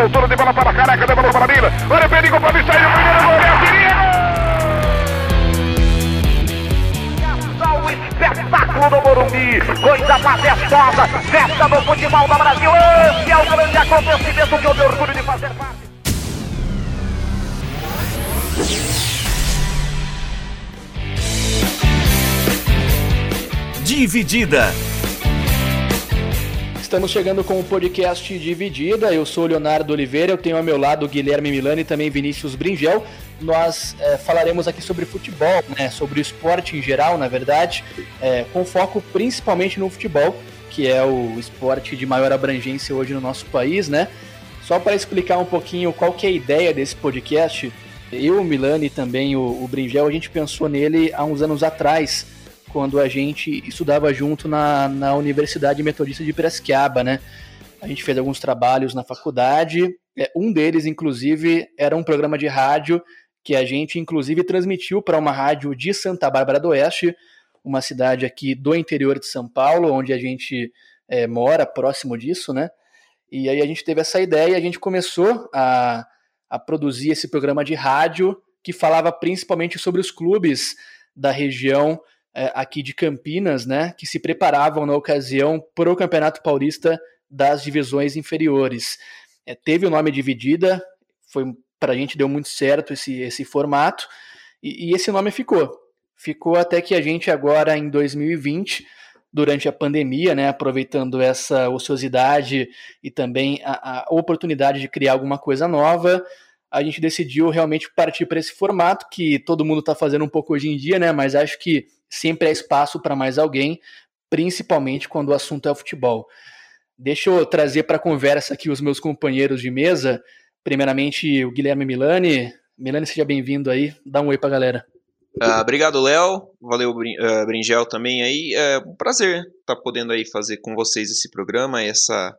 soltura de bola para a careca, demorou para a Mila. Olha o perigo para sair o primeiro gol, é o espetáculo do Morumbi, coisa majestosa, festa do futebol do Brasil, esse é o grande acontecimento que eu tenho orgulho de fazer parte. Dividida. Estamos chegando com o podcast Dividida. Eu sou Leonardo Oliveira, eu tenho ao meu lado Guilherme Milani e também Vinícius Bringel. Nós é, falaremos aqui sobre futebol, né, sobre o esporte em geral, na verdade, é, com foco principalmente no futebol, que é o esporte de maior abrangência hoje no nosso país, né? Só para explicar um pouquinho qual que é a ideia desse podcast, eu, o Milani e também o, o Bringel, a gente pensou nele há uns anos atrás, quando a gente estudava junto na, na Universidade Metodista de Piracicaba, né? A gente fez alguns trabalhos na faculdade. É, um deles, inclusive, era um programa de rádio que a gente, inclusive, transmitiu para uma rádio de Santa Bárbara do Oeste, uma cidade aqui do interior de São Paulo, onde a gente é, mora, próximo disso, né? E aí a gente teve essa ideia e a gente começou a, a produzir esse programa de rádio que falava principalmente sobre os clubes da região aqui de Campinas, né, que se preparavam na ocasião para o Campeonato Paulista das divisões inferiores. É, teve o nome Dividida, foi para a gente deu muito certo esse, esse formato, e, e esse nome ficou. Ficou até que a gente agora, em 2020, durante a pandemia, né, aproveitando essa ociosidade e também a, a oportunidade de criar alguma coisa nova, a gente decidiu realmente partir para esse formato que todo mundo está fazendo um pouco hoje em dia, né? Mas acho que sempre há espaço para mais alguém, principalmente quando o assunto é o futebol. Deixa eu trazer para a conversa aqui os meus companheiros de mesa. Primeiramente, o Guilherme Milani. Milani, seja bem-vindo aí. Dá um oi para a galera. Uh, obrigado, Léo. Valeu, uh, Bringel, também aí. É um prazer estar tá podendo aí fazer com vocês esse programa, essa,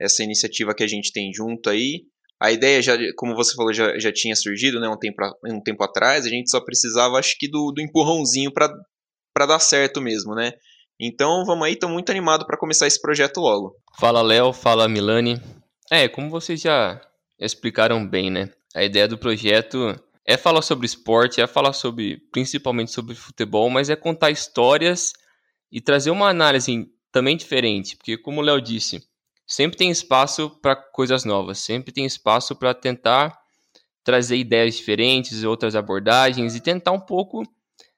essa iniciativa que a gente tem junto aí. A ideia, já, como você falou, já, já tinha surgido né, um, tempo, um tempo atrás, a gente só precisava, acho que, do, do empurrãozinho para dar certo mesmo, né? Então vamos aí, tô muito animado para começar esse projeto logo. Fala Léo, fala Milani. É, como vocês já explicaram bem, né? A ideia do projeto é falar sobre esporte, é falar sobre principalmente sobre futebol, mas é contar histórias e trazer uma análise também diferente, porque como o Léo disse, sempre tem espaço para coisas novas, sempre tem espaço para tentar trazer ideias diferentes, outras abordagens e tentar um pouco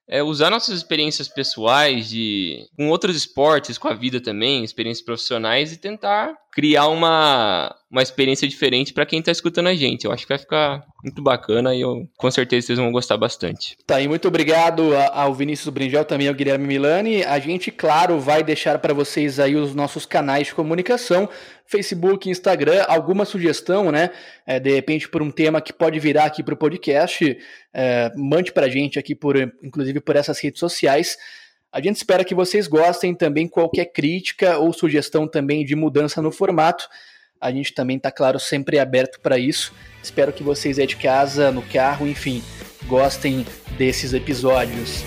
é, usar nossas experiências pessoais de com outros esportes, com a vida também, experiências profissionais e tentar criar uma, uma experiência diferente para quem está escutando a gente. Eu acho que vai ficar muito bacana e eu com certeza vocês vão gostar bastante. Tá, e muito obrigado ao Vinícius Bringel, também ao Guilherme Milani. A gente, claro, vai deixar para vocês aí os nossos canais de comunicação, Facebook, Instagram, alguma sugestão, né? É, de repente por um tema que pode virar aqui para o podcast, é, mande para a gente aqui por, inclusive por essas redes sociais. A gente espera que vocês gostem também qualquer crítica ou sugestão também de mudança no formato. A gente também está, claro, sempre aberto para isso. Espero que vocês aí de casa, no carro, enfim, gostem desses episódios.